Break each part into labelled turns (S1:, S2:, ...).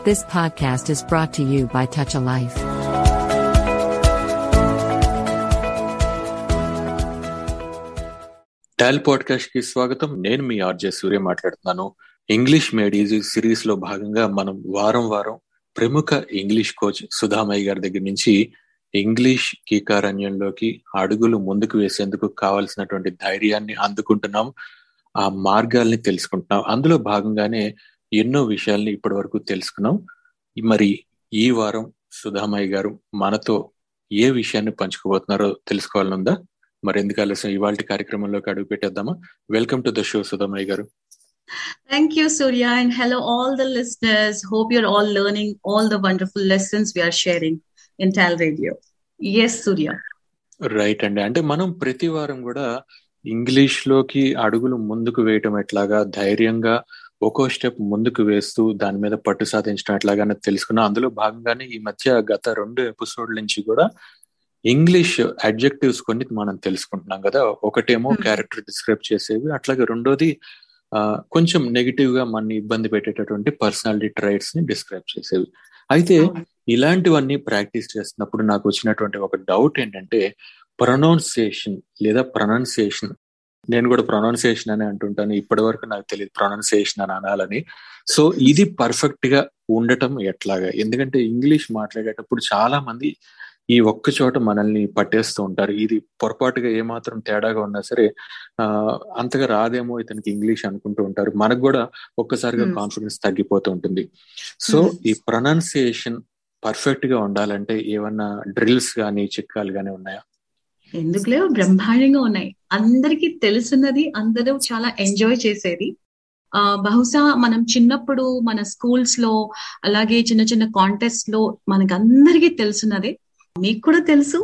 S1: This podcast is brought to you by Touch a Life.
S2: Tal పాడ్కాస్ట్కి స్వాగతం. నేను మీ RJ సూర్య మాట్లాడుతున్నాను. English made easy సిరీస్లో భాగంగా మనం వారం వారం ప్రముఖ ఇంగ్లీష్ కోచ్ సుధామయ్య గారి దగ్గర నుంచి ఇంగ్లీష్ కీకారణ్యంలోకి అడుగులు ముందుకు వేసేందుకు కావాల్సినటువంటి ధైర్యాన్ని అందుకుంటున్నాం. ఆ మార్గాల్ని తెలుసుకుంటున్నాం. అందులో భాగంగానే ఎన్నో విషయాల్ని ఇప్పటి వరకు తెలుసుకున్నాం మరి ఈ వారం సుధామయ్య గారు మనతో ఏ విషయాన్ని పంచుకోబోతున్నారో తెలుసుకోవాలనుందా మరి ఎందుకు ఆలస్యం ఇవాళ కార్యక్రమంలోకి అడుగు పెట్టేద్దామా welcome to the show Sudhamayya గారు
S3: Thank you, Surya, and hello, all the listeners. Hope you're all learning all the wonderful lessons we are sharing in Tal Radio. Yes, Surya.
S2: Right అండి అంటే మనం ప్రతి వారం కూడా ఇంగ్లీష్లోకి అడుగులు ముందుకు వేయటం ఎట్లాగా ధైర్యంగా ఒక్కో స్టెప్ ముందుకు వేస్తూ దాని మీద పట్టు సాధించడం ఎట్లాగానే తెలుసుకున్నాం. అందులో భాగంగానే ఈ మధ్య గత రెండు ఎపిసోడ్ల నుంచి కూడా ఇంగ్లీష్ అడ్జెక్టివ్స్ కొన్ని మనం తెలుసుకుంటున్నాం కదా. ఒకటేమో. క్యారెక్టర్ డిస్క్రైబ్ చేసేవి. అట్లాగే రెండోది ఆ, కొంచెం నెగిటివ్గా మన ఇబ్బంది పెట్టేటటువంటి పర్సనాలిటీ ట్రైట్స్ని డిస్క్రైబ్ చేసేవి. అయితే ఇలాంటివన్నీ ప్రాక్టీస్ చేస్తున్నప్పుడు నాకు వచ్చినటువంటి ఒక డౌట్ ఏంటంటే ప్రొనౌన్సియేషన్ లేదా ప్రొనౌన్సియేషన్ నేను కూడా ప్రొనౌన్సియేషన్ అని అంటుంటాను. ఇప్పటి వరకు నాకు తెలియదు ప్రొనౌన్సియేషన్ అని అనాలని. సో ఇది పర్ఫెక్ట్గా ఉండటం ఎట్లాగా? ఎందుకంటే ఇంగ్లీష్ మాట్లాడేటప్పుడు చాలా మంది ఈ ఒక్క చోట మనల్ని పట్టేస్తూ ఉంటారు. ఇది పొరపాటుగా ఏమాత్రం తేడాగా ఉన్నా సరే అంతగా రాదేమో ఇతనికి ఇంగ్లీష్ అనుకుంటూ ఉంటారు. మనకు కూడా ఒక్కసారిగా. కాన్ఫిడెన్స్ తగ్గిపోతూ ఉంటుంది. సో. ఈ ప్రొనౌన్సియేషన్ పర్ఫెక్ట్గా ఉండాలంటే ఏమన్నా డ్రిల్స్ గానీ చిట్కాలు గానీ ఉన్నాయా?
S3: ఎందుకు లేవు బ్రహ్మాండంగా ఉన్నాయి. అందరికీ తెలుసున్నది అందరూ చాలా ఎంజాయ్ చేసేది. ఆ బహుశా మనం చిన్నప్పుడు మన స్కూల్స్లో అలాగే చిన్న చిన్న కాంటెస్ట్లో మనకి అందరికీ తెలుసున్నదే. మీకు కూడా తెలుసు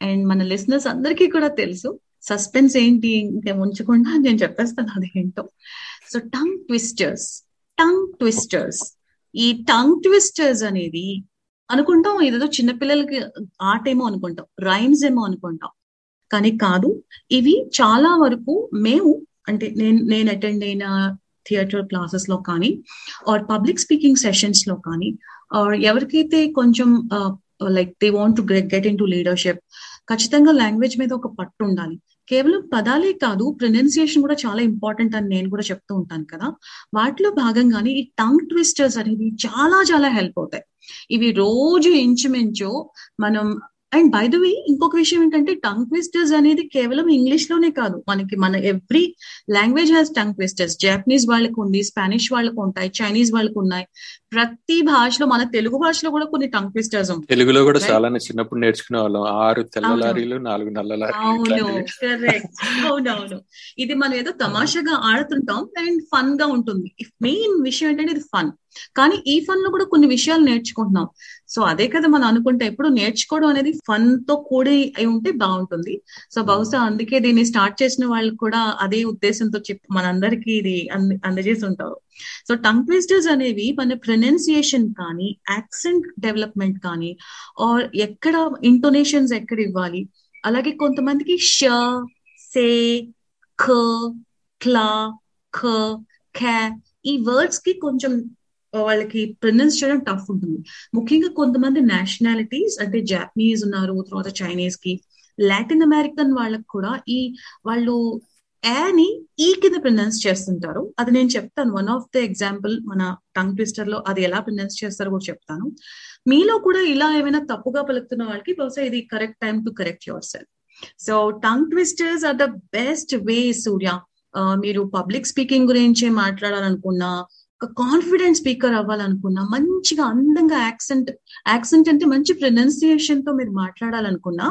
S3: అండ్ మన లిసనర్స్ అందరికీ కూడా తెలుసు. సస్పెన్స్ ఏంటి ఇంకా ఉంచకుండా నేను చెప్పేస్తాను అది ఏంటో so tongue twisters tongue twisters ఈ టంగ్ ట్విస్టర్స్ అనేది అనుకుంటాం ఏదో చిన్నపిల్లలకి ఆట ఏమో అనుకుంటాం రైమ్స్ ఏమో అనుకుంటాం. కానీ కాదు. ఇవి చాలా వరకు మేము అంటే నేను నేను అటెండ్ అయిన థియేటర్ క్లాసెస్లో కానీ ఆర్ పబ్లిక్ స్పీకింగ్ సెషన్స్లో కానీ ఆర్ ఎవరికైతే కొంచెం like they want to get into leadership ఖచ్చితంగా లాంగ్వేజ్ మీద ఒక పట్టు ఉండాలి. కేవలం పదాలే కాదు ప్రొనౌన్సియేషన్ కూడా చాలా ఇంపార్టెంట్ అని నేను కూడా చెప్తూ ఉంటాను కదా. వాటిలో భాగంగానే ఈ టంగ్ ట్విస్టర్స్ అనేవి చాలా చాలా హెల్ప్ అవుతాయి. ఇవి రోజు ఇంచుమించు మనం అండ్ బై ద వే ఇంకొక విషయం ఏంటంటే టంగ్ ట్విస్టర్స్ అనేది కేవలం ఇంగ్లీష్లోనే కాదు. మనకి మన every language has tongue twisters Japanese వాళ్ళకు ఉంది స్పానిష్ వాళ్ళకు ఉంటాయి చైనీస్ వాళ్ళకు ఉన్నాయి. ప్రతి భాషలో మన తెలుగు భాషలో కూడా కొన్ని టంగ్ ట్విస్టర్స్ ఉంటాయి.
S2: తెలుగులో కూడా. చాలా చిన్నప్పుడు నేర్చుకునే వాళ్ళం ఆరు తెల్ల. లారీలు నాలుగు నల్ల లారీలు
S3: అవును.
S2: ఇట్లాంటివి.
S3: కరెక్ట్ అవునవును. ఇది మనం ఏదో తమాషాగా ఆడుతుంటాం అండ్ ఫన్గా ఉంటుంది. మెయిన్ విషయం ఏంటంటే ఇది ఫన్ కానీ ఈ ఫన్లో కూడా కొన్ని విషయాలు నేర్చుకుంటున్నాం. సో అదే కదా మనం అనుకుంటే ఎప్పుడు నేర్చుకోవడం అనేది ఫన్తో కూడి అయి ఉంటే బాగుంటుంది. సో బహుశా అందుకే దీన్ని స్టార్ట్ చేసిన వాళ్ళు కూడా అదే ఉద్దేశంతో చెప్పి మనందరికీ ఇది అంద- అందజేసి ఉంటారు. సో టంగ్ ట్విస్టర్స్ అనేవి మన ప్రొనౌన్సియేషన్ కానీ యాక్సెంట్ డెవలప్మెంట్ కానీ ఆర్ ఎక్కడ ఇంటోనేషన్స్ ఎక్కడ ఇవ్వాలి అలాగే కొంతమందికి ష సే ఖ క్లా ఖ ఖ ఈ వర్డ్స్కి కొంచెం వాళ్ళకి ప్రొనౌన్స్ చేయడం టఫ్ ఉంటుంది. ముఖ్యంగా కొంతమంది నేషనాలిటీస్ అంటే జాపనీస్ ఉన్నారు తర్వాత చైనీస్కి లాటిన్ అమెరికన్ వాళ్ళకి కూడా ఈ వాళ్ళు యాని ఈ e కింద ప్రొనౌన్స్ చేస్తుంటారు. అది నేను చెప్తాను. వన్ ఆఫ్ ద ఎగ్జాంపుల్ మన టంగ్ ట్విస్టర్లో అది ఎలా ప్రొనౌన్స్ చేస్తారో కూడా చెప్తాను. మీలో కూడా ఇలా ఏమైనా తప్పుగా పలుకుతున్న వాళ్ళకి బహుశా ఇది correct time to correct yourself so tongue twisters are the best way Surya మీరు పబ్లిక్ స్పీకింగ్ గురించి మాట్లాడాలనుకున్నా ఒక కాన్ఫిడెంట్ స్పీకర్ అవ్వాలనుకున్నా మంచిగా అందంగా యాక్సెంట్ యాక్సెంట్ అంటే మంచి ప్రొనౌన్సియేషన్తో మీరు మాట్లాడాలనుకున్నా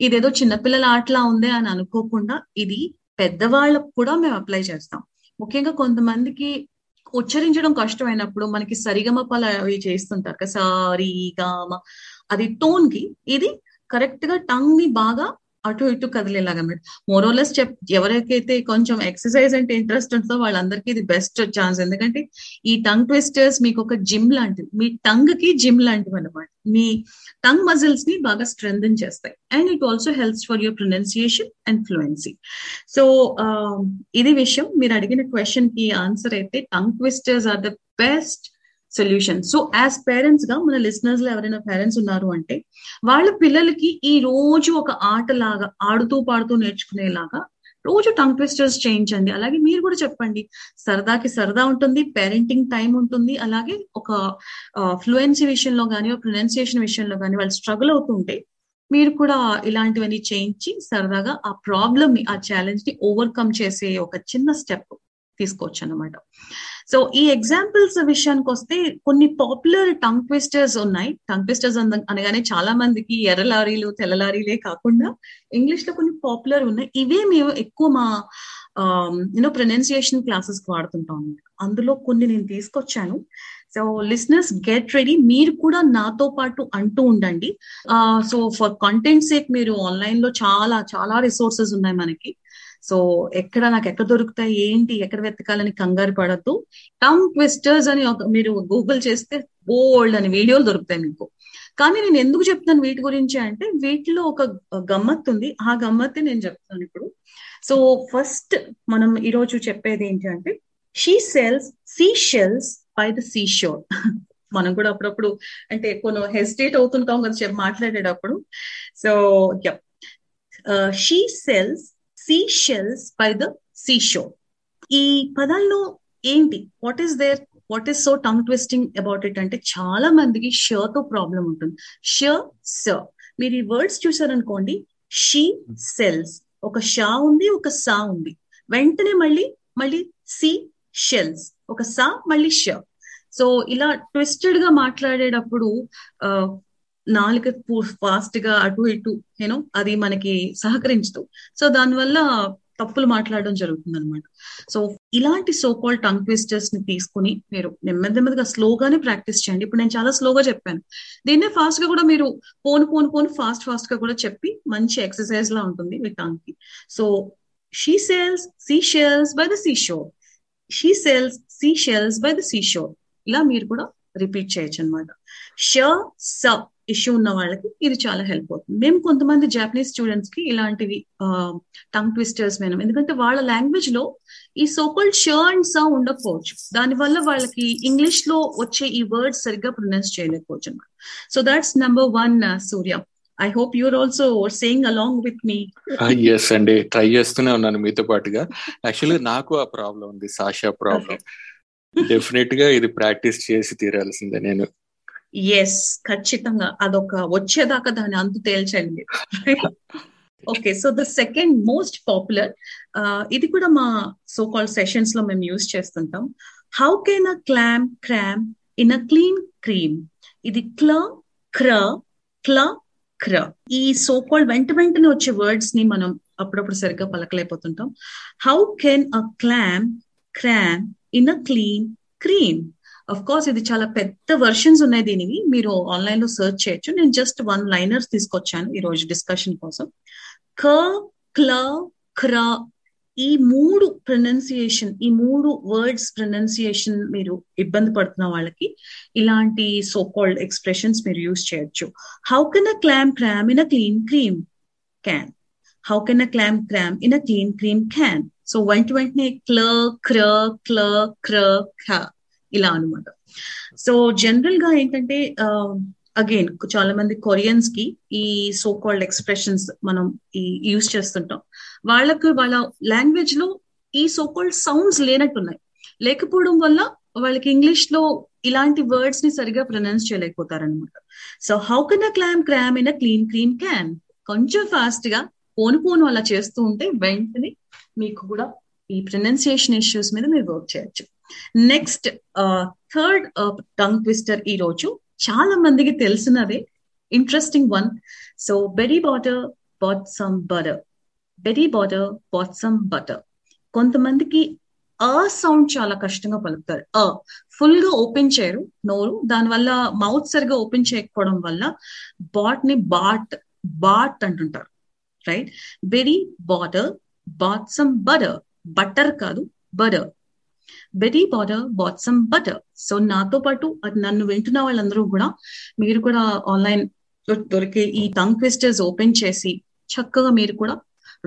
S3: ఇదేదో చిన్నపిల్లల ఆటలా ఉందే అని అనుకోకుండా ఇది పెద్దవాళ్ళకు కూడా మేము అప్లై చేస్తాం. ముఖ్యంగా కొంతమందికి ఉచ్చరించడం కష్టమైనప్పుడు మనకి సరిగమపల అవి చేస్తుంటారు కదా సారీ గామ అది టోన్కి ఇది కరెక్ట్గా టంగ్ని బాగా అటు ఇటు కదిలేలాగా మోరోలెస్ చెప్ ఎవరికైతే కొంచెం ఎక్సర్సైజ్ అంటే ఇంట్రెస్ట్ ఉంటుందో వాళ్ళందరికీ ఇది బెస్ట్ ఛాన్స్ ఎందుకంటే ఈ టంగ్ ట్విస్టర్స్ మీకు ఒక జిమ్ లాంటివి మీ టంగ్కి జిమ్ లాంటివి అనమాట మీ టంగ్ మజిల్స్ని బాగా స్ట్రెంగ్ చేస్తాయి. And it also helps for your pronunciation and fluency so ఇది విషయం. మీరు అడిగిన క్వశ్చన్కి ఆన్సర్ అయితే tongue twisters are the best solution so as పేరెంట్స్గా మన లిసనర్స్లో ఎవరైనా పేరెంట్స్ ఉన్నారు అంటే వాళ్ళ పిల్లలకి ఈ రోజు ఒక ఆట లాగా ఆడుతూ పాడుతూ నేర్చుకునేలాగా రోజు టంగ్ ట్విస్టర్స్ చేయించండి. అలాగే మీరు కూడా చెప్పండి సరదాకి సరదా ఉంటుంది పేరెంటింగ్ టైం ఉంటుంది. అలాగే ఒక ఫ్లూయెన్సీ విషయంలో కానీ ప్రొనౌన్సియేషన్ విషయంలో కానీ వాళ్ళు స్ట్రగుల్ అవుతుంటే మీరు కూడా ఇలాంటివన్నీ చేయించి సరదాగా ఆ ప్రాబ్లమ్ని ఆ ఛాలెంజ్ని ఓవర్కమ్ చేసే ఒక చిన్న స్టెప్ తీసుకోవచ్చు అనమాట సో ఈ ఎగ్జాంపుల్స్ విషయానికి వస్తే కొన్ని పాపులర్ టంగ్ ట్విస్టర్స్ ఉన్నాయి. టంగ్ ట్విస్టర్స్ అనగానే చాలా మందికి ఎర్ర లారీలు తెల్ల లారీలే కాకుండా ఇంగ్లీష్లో కొన్ని పాపులర్ ఉన్నాయి. ఇవే మేము ఎక్కువ మా యూనో ప్రొనౌన్సియేషన్ క్లాసెస్కి వాడుతుంటాం అందులో కొన్ని నేను తీసుకొచ్చాను. సో లిస్నర్స్ గెట్ రెడీ మీరు కూడా నాతో పాటు అంటూ ఉండండి. సో ఫర్ కంటెంట్ సేక్ మీరు ఆన్లైన్లో చాలా చాలా రిసోర్సెస్ ఉన్నాయి మనకి. సో ఎక్కడ నాకు ఎక్కడ దొరుకుతాయి ఏంటి ఎక్కడ వెతకాలని కంగారు పడద్దు. టంగ్ ట్విస్టర్స్ అని ఒక మీరు గూగుల్ చేస్తే బోల్డ్ అని వీడియోలు దొరుకుతాయి మీకు. కానీ నేను ఎందుకు చెప్తాను వీటి గురించి అంటే వీటిలో ఒక గమ్మత్ ఉంది. ఆ గమ్మత్తే నేను చెప్తాను ఇప్పుడు. సో ఫస్ట్ మనం ఈరోజు చెప్పేది ఏంటి అంటే she sells sea shells by the sea shore మనం కూడా అప్పుడప్పుడు అంటే కొన్ని హెసిటేట్ అవుతుంటాం కదా చెప్పి మాట్లాడేటప్పుడు. So she sells uh, sea shells by the sea shore ఈ పదాల్లో ఏంటి? What is there what is so tongue twisting about it అంటే చాలా మందికి షర్తో ప్రాబ్లం ఉంటుంది. షర్ స. మీరు ఈ వర్డ్స్ చూసారనుకోండి షీ సెల్స్ ఒక షా ఉంది ఒక సా ఉంది. వెంటనే మళ్ళీ మళ్ళీ సి షెల్స్ ఒక సా మళ్ళీ ష. సో ఇలా ట్విస్టెడ్గా మాట్లాడేటప్పుడు నాలుక ఫాస్ట్గా అటు ఇటు యూనో అది మనకి సహకరించదు సో దానివల్ల తప్పులు మాట్లాడడం జరుగుతుంది అనమాట సో ఇలాంటి సోకాల్ టంగ్ ట్విస్టర్స్ని తీసుకుని మీరు నెమ్మది నెమ్మదిగా స్లోగానే ప్రాక్టీస్ చేయండి. ఇప్పుడు నేను చాలా స్లోగా చెప్పాను. దీన్నే ఫాస్ట్గా కూడా మీరు పోను పోను పోను ఫాస్ట్ ఫాస్ట్గా కూడా చెప్పి మంచి ఎక్సర్సైజ్ లా ఉంటుంది మీ టంగ్కి. So she sells sea shells by the sea shore she sells sea shells by the sea shore ఇలా మీరు కూడా రిపీట్ చేయొచ్చు అనమాట ష స ఇష్యూ ఉన్న వాళ్ళకి ఇది చాలా హెల్ప్ అవుతుంది. మేము కొంతమంది జాపనీస్ స్టూడెంట్స్కి ఇలాంటివి టంగ్ ట్విస్టర్స్ మేము ఎందుకంటే వాళ్ళ లాంగ్వేజ్లో ఈ సోకల్ ష అండ్ స ఉండకపోవచ్చు. దానివల్ల వాళ్ళకి ఇంగ్లీష్లో వచ్చే ఈ వర్డ్స్ సరిగ్గా ప్రొనౌన్స్ చేయలేకపోవచ్చు అనమాట so that's number one Surya I hope you're also saying along with me
S2: yes అండి ట్రై చేస్తూనే ఉన్నాను మీతో పాటుగా. యాక్చువల్లీ నాకు ఆ ప్రాబ్లం ఉంది. సాషా ప్రాబ్లం డెఫినెట్గా ఇది ప్రాక్టీస్ చేసి తీరాల్సిందే నేను.
S3: ఎస్ ఖచ్చితంగా. అదొక వచ్చేదాకా దాన్ని అంతు తేల్చండి. Okay so the second most popular ఇది కూడా మా సో కాల్ సెషన్స్లో మేము యూజ్ చేస్తుంటాం. How can a clam cram in a clean cream ఇది క్ల క్ర క్ల క్ర ఈ సో కాల్ వెంట వెంటనే వచ్చే వర్డ్స్ని మనం అప్పుడప్పుడు సరిగ్గా పలకలేకపోతుంటాం. How can a clam cram in a clean cream of course ఇది చాలా పెద్ద వర్షన్స్ ఉన్నాయి దీనివి. మీరు ఆన్లైన్లో సెర్చ్ చేయొచ్చు. నేను జస్ట్ వన్ లైనర్స్ తీసుకొచ్చాను ఈ రోజు డిస్కషన్ కోసం. క క్ల క్ర ఈ మూడు ప్రొనౌన్సియేషన్ ఈ మూడు వర్డ్స్ ప్రొనౌన్సియేషన్ మీరు ఇబ్బంది పడుతున్న వాళ్ళకి ఇలాంటి సో కాల్డ్ ఎక్స్ప్రెషన్స్ మీరు యూజ్ చేయొచ్చు. How can a clam cram in a clean cream can how can a clam cram in a clean cream can so వెంట వెంటనే క్ల క్ర క్ల క్ర ఖ ఇలా అనమాట సో జనరల్గా ఏంటంటే అగైన్ చాలా మంది కొరియన్స్కి ఈ సో కాల్డ్ ఎక్స్ప్రెషన్స్ మనం ఈ యూస్ చేస్తుంటాం. వాళ్ళకు వాళ్ళ లాంగ్వేజ్లో ఈ సో కాల్డ్ సౌండ్స్ లేనట్టున్నాయి. లేకపోవడం వల్ల వాళ్ళకి ఇంగ్లీష్లో ఇలాంటి వర్డ్స్ని సరిగా pronounce చేయలేకపోతారనమాట so how can a clam cram in a clean clean can కొంచెం ఫాస్ట్గా పోను పోను అలా చేస్తూ ఉంటే వెంటనే మీకు కూడా ఈ ప్రొనౌన్సియేషన్ ఇష్యూస్ మీద మీరు వర్క్ చేయొచ్చు. నెక్స్ట్ థర్డ్ టంగ్ ట్విస్టర్ ఈ రోజు. చాలా మందికి తెలిసినదే. Interesting one so berry batter bat some butter berry batter bat some butter కొంతమందికి అ సౌండ్ చాలా కష్టంగా పలుకుతారు. అ ఫుల్గా ఓపెన్ చేయరు నోరు. దానివల్ల మౌత్ సరిగా ఓపెన్ చేయకపోవడం వల్ల బాట్ని బాట్ బాట్ అంటుంటారు. Right berry batter bat some butter butter కాదు butter berry batter bat some butter. So నాతో పాటు నన్ను వింటున్న వాళ్ళందరూ కూడా మీరు కూడా ఆన్లైన్ దొరికే ఈ టంగ్ ట్విస్టర్స్ ఓపెన్ చేసి చక్కగా మీరు కూడా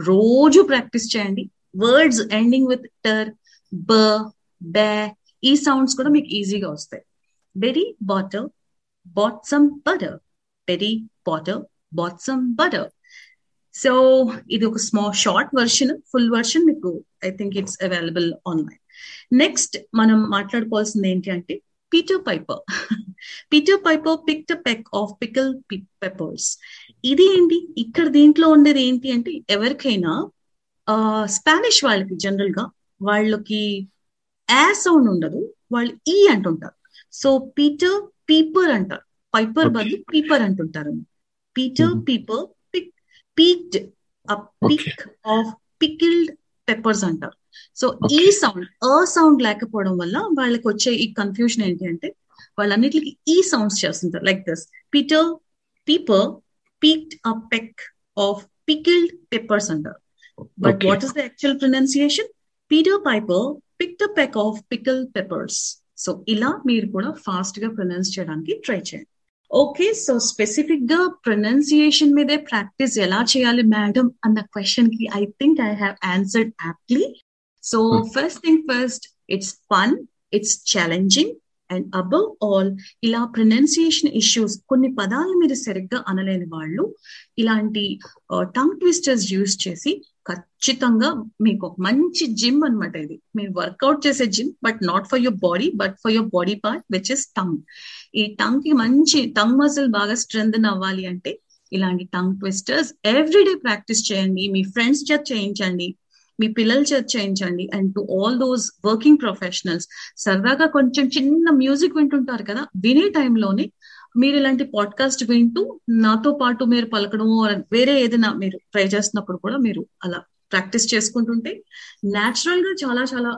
S3: రోజు ప్రాక్టీస్ చేయండి. వర్డ్స్ ఎండింగ్ విత్ టర్ బ బే ఈ సౌండ్స్ కూడా మీకు ఈజీగా వస్తాయి. Berry batter bat some butter. Berry batter bat some butter. So ఇది ఒక small short version full version మీకు I think it's available online. Next మనం మాట్లాడుకోవాల్సింది ఏంటి అంటే Peter Piper Peter Piper pick peck of pickle peppers ఇది ఏంటి? ఇక్కడ దీంట్లో ఉండేది ఏంటి అంటే ఎవరికైనా స్పానిష్ వాళ్ళకి జనరల్గా వాళ్ళకి యా సౌండ్ ఉండదు వాళ్ళు ఈ అంటుంటారు. సో పీటర్ పీపర్ అంటారు పైపర్ బదులు పీపర్ అంటుంటారు. Peter peeper pick peeked pick of pickled peppers అంటారు సో ఈ సౌండ్ అ సౌండ్ లేకపోవడం వల్ల వాళ్ళకి వచ్చే ఈ కన్ఫ్యూజన్ ఏంటి అంటే వాళ్ళన్నిటికి ఈ సౌండ్స్ చేస్తుంటారు. Like this Peter peeper peeked a peck of pickled peppers అంటారు but what is the actual pronunciation Peter Piper pick the peck of pickle peppers so ఇలా మీరు కూడా ఫాస్ట్గా ప్రొనౌన్స్ చేయడానికి ట్రై చేయండి. ఓకే సో స్పెసిఫిక్గా ప్రొనౌన్సియేషన్ మీదే ప్రాక్టీస్ ఎలా చేయాలి మేడం అన్న క్వశ్చన్కి I think I have answered aptly so first thing first it's fun it's challenging and above all ఇలా ప్రొనౌన్సియేషన్ ఇష్యూస్ కొన్ని పదాలు మీరు సరిగ్గా అనలేని వాళ్ళు ఇలాంటి టంగ్ ట్విస్టర్స్ యూజ్ చేసి ఖచ్చితంగా మీకు ఒక మంచి జిమ్ అనమాట ఇది. మీరు వర్కౌట్ చేసే gym but not for your body but for your body part which is tongue ఈ టంగ్కి మంచి టంగ్ మజిల్ బాగా స్ట్రెంగ్ అవ్వాలి అంటే ఇలాంటి టంగ్ ట్విస్టర్స్ ఎవ్రీడే ప్రాక్టీస్ చేయండి మీ ఫ్రెండ్స్ చేత చేయించండి. మీ పిల్లల చేత చేయించండి. And to all those working professionals సరదాగా కొంచెం చిన్న మ్యూజిక్ వింటుంటారు కదా వినే టైంలోనే మీరు ఇలాంటి పాడ్కాస్ట్ వింటూ నాతో పాటు మీరు పలకడము వేరే ఏదైనా మీరు ట్రై చేస్తున్నప్పుడు కూడా మీరు అలా ప్రాక్టీస్ చేసుకుంటుంటే న్యాచురల్గా చాలా చాలా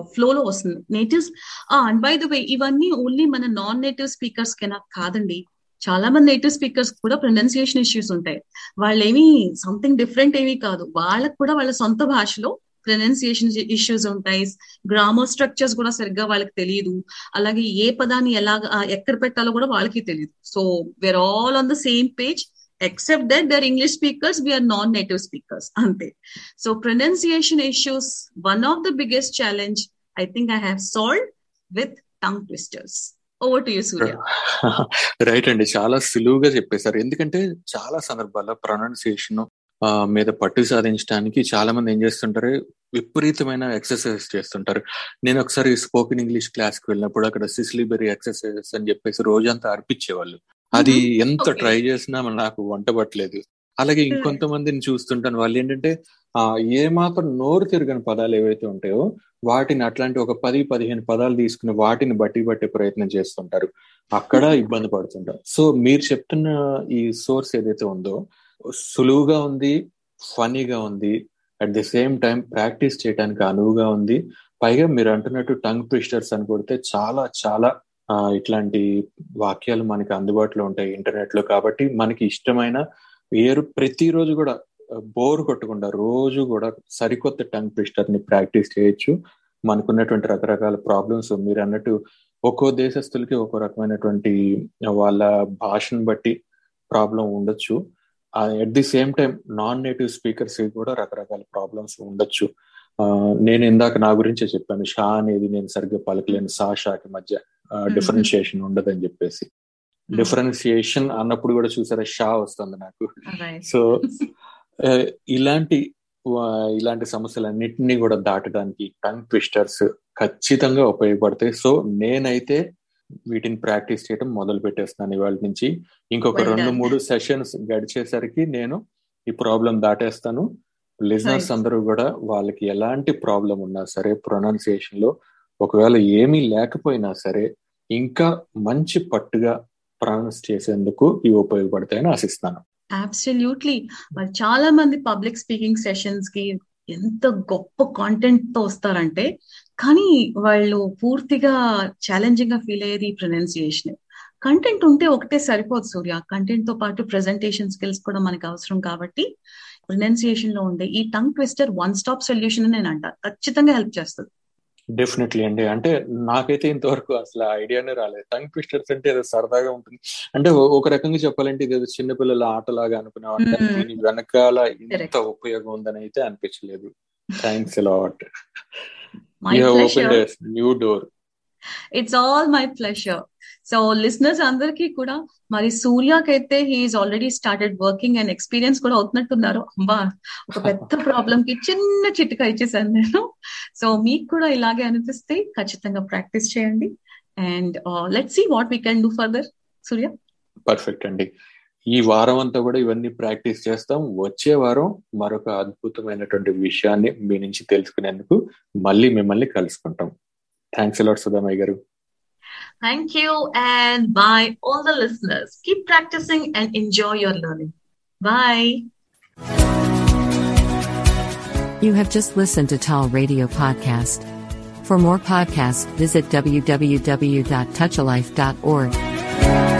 S3: ఫ్లోలో వస్తుంది. Natives and by the way ఇవన్నీ ఓన్లీ మన నాన్ నేటివ్ స్పీకర్స్ కైనా కాదండి. చాలా మంది నేటివ్ స్పీకర్స్ కూడా ప్రొనౌన్సియేషన్ ఇష్యూస్ ఉంటాయి. వాళ్ళేమి సంథింగ్ డిఫరెంట్ ఏమీ కాదు. వాళ్ళకు కూడా వాళ్ళ సొంత భాషలో ప్రొనౌన్సియేషన్ ఇష్యూస్ ఉంటాయి. గ్రామర్ స్ట్రక్చర్స్ కూడా సరిగ్గా వాళ్ళకి తెలియదు అలాగే ఏ పదాన్ని ఎలా ఎక్కడ పెట్టాలో కూడా వాళ్ళకి తెలియదు so we're all on the same page except that they're English speakers we are non native speakers అంతే. So pronunciation issues one of the biggest challenge I think I have solve with tongue twisters over to you Surya
S2: right అండి. చాలా సులువుగా చెప్పేశారు. ఎందుకంటే చాలా సందర్భాల్లో pronunciation మీద పట్టు సాధించడానికి చాలా మంది ఏం చేస్తుంటారు? విపరీతమైన ఎక్సర్సైజ్ చేస్తుంటారు. నేను ఒకసారి స్పోకెన్ ఇంగ్లీష్ క్లాస్కి వెళ్ళినప్పుడు అక్కడ సిస్లీబెరీ ఎక్సర్సైజెస్ అని చెప్పేసి రోజంతా అర్పించేవాళ్ళు. అది ఎంత ట్రై చేసినా నాకు వంట పట్టలేదు. అలాగే ఇంకొంతమందిని చూస్తుంటాను. వాళ్ళు ఏంటంటే ఆ ఏ మాత్రం నోరు తిరగని పదాలు ఏవైతే ఉంటాయో వాటిని అట్లాంటి ఒక పది పదిహేను పదాలు తీసుకుని వాటిని బట్టి పట్టే ప్రయత్నం చేస్తుంటారు. అక్కడ ఇబ్బంది పడుతుంటారు. సో మీరు చెప్తున్న ఈ సోర్స్ ఏదైతే ఉందో సులువుగా ఉంది ఫనీగా ఉంది at the same time practice చేయడానికి అనువుగా ఉంది. పైగా మీరు అంటున్నట్టు టంగ్ ట్విస్టర్స్ అని కొడితే చాలా చాలా ఇట్లాంటి వాక్యాలు మనకి అందుబాటులో ఉంటాయి ఇంటర్నెట్లో కాబట్టి మనకి ఇష్టమైన ఏరు ప్రతిరోజు కూడా బోర్ కొట్టకుండా రోజు కూడా సరికొత్త టంగ్ ట్విస్టర్ని ప్రాక్టీస్ చేయొచ్చు. మనకున్నటువంటి రకరకాల ప్రాబ్లమ్స్ మీరు అన్నట్టు ఒక్కో దేశస్తులకి ఒక్కో రకమైనటువంటి వాళ్ళ భాషను బట్టి ప్రాబ్లం ఉండొచ్చు. At the same time non native speakers కూడా రకరకాల ప్రాబ్లమ్స్ ఉండొచ్చు. నేను ఇందాక నా గురించే చెప్పాను. షా అనేది నేను సరిగ్గా పలకలేను. సా షాకి మధ్య డిఫరెన్షియేషన్ ఉండదని చెప్పేసి. డిఫరెన్షియేషన్ అన్నప్పుడు కూడా చూసారా షా వస్తుంది నాకు. సో ఇలాంటి ఇలాంటి సమస్యలన్నింటినీ కూడా దాటడానికి టంగ్ ట్విస్టర్స్ ఖచ్చితంగా ఉపయోగపడతాయి. సో నేనైతే వీటిని ప్రాక్టీస్ చేయడం మొదలు పెట్టేస్తున్నాను ఇవాళ నుంచి. ఇంకొక రెండు మూడు సెషన్స్ గడిచేసరికి నేను ఈ ప్రాబ్లం దాటేస్తాను. లిజనర్స్ అందరూ కూడా వాళ్ళకి ఎలాంటి ప్రాబ్లం ఉన్నా సరే ప్రొనౌన్సియేషన్లో ఒకవేళ ఏమీ లేకపోయినా సరే ఇంకా మంచి పట్టుగా ప్రొనౌన్స్ చేసేందుకు ఇవి ఉపయోగపడతాయని ఆశిస్తాను.
S3: అబ్సల్యూట్లీ చాలా మంది పబ్లిక్ స్పీకింగ్ సెషన్స్కి ఎంత గొప్ప కాంటెంట్తో వస్తారంటే కానీ వాళ్ళు పూర్తిగా ఛాలెంజింగ్గా ఫీల్ అయ్యేది ప్రొనౌన్సియేషన్ కంటెంట్ ఉంటే ఒకటే సరిపోదు సూర్య. కంటెంట్తో పాటు ప్రెజెంటేషన్ స్కిల్స్ కూడా మనకు అవసరం కాబట్టి ప్రొనౌన్సియేషన్లో ఉండే ఈ tongue twister one stop solution అని నేను అంట. ఖచ్చితంగా హెల్ప్ చేస్తుంది.
S2: డెఫినెట్లీ అండి. అంటే నాకైతే ఇంతవరకు అసలు ఐడియానే రాలేదు. టంగ్ ట్విస్టర్స్ అంటే ఏదో సరదాగా ఉంటుంది. అంటే ఒక రకంగా చెప్పాలంటే ఇది చిన్నపిల్లల ఆటలాగా అనుకునేవాడిని. దీని వెనకాల ఇంత ఉపయోగం ఉందని అయితే అనిపించలేదు. Thanks lot open new door
S3: it's all my pleasure so listeners అందరికీ కూడా మరి సూర్యకైతే he is already started working and experience కూడా అవుతున్నట్టున్నారు. అమ్మా ఒక పెద్ద ప్రాబ్లం కి చిన్న చిట్కా ఇచ్చేసాను నేను. సో మీకు కూడా ఇలాగే అనిపిస్తే ఖచ్చితంగా ప్రాక్టీస్ చేయండి. And let see what we can do further Surya.
S2: Perfect అండి. ఈ వారం అంతా కూడా ఇవన్నీ ప్రాక్టీస్ చేస్తాం. వచ్చే వారం మరొక అద్భుతమైనటువంటి విషయాన్ని మీ నుంచి తెలుసుకునేందుకు మళ్ళీ మిమ్మల్ని కలుసుకుంటాం. థ్యాంక్స్ అలాట్ సుధామయ్య గారు.
S3: Thank you and bye all the listeners. Keep practicing and enjoy your learning. Bye.
S1: You have just listened to Tall Radio Podcast. For more podcasts, visit www.touchalife.org.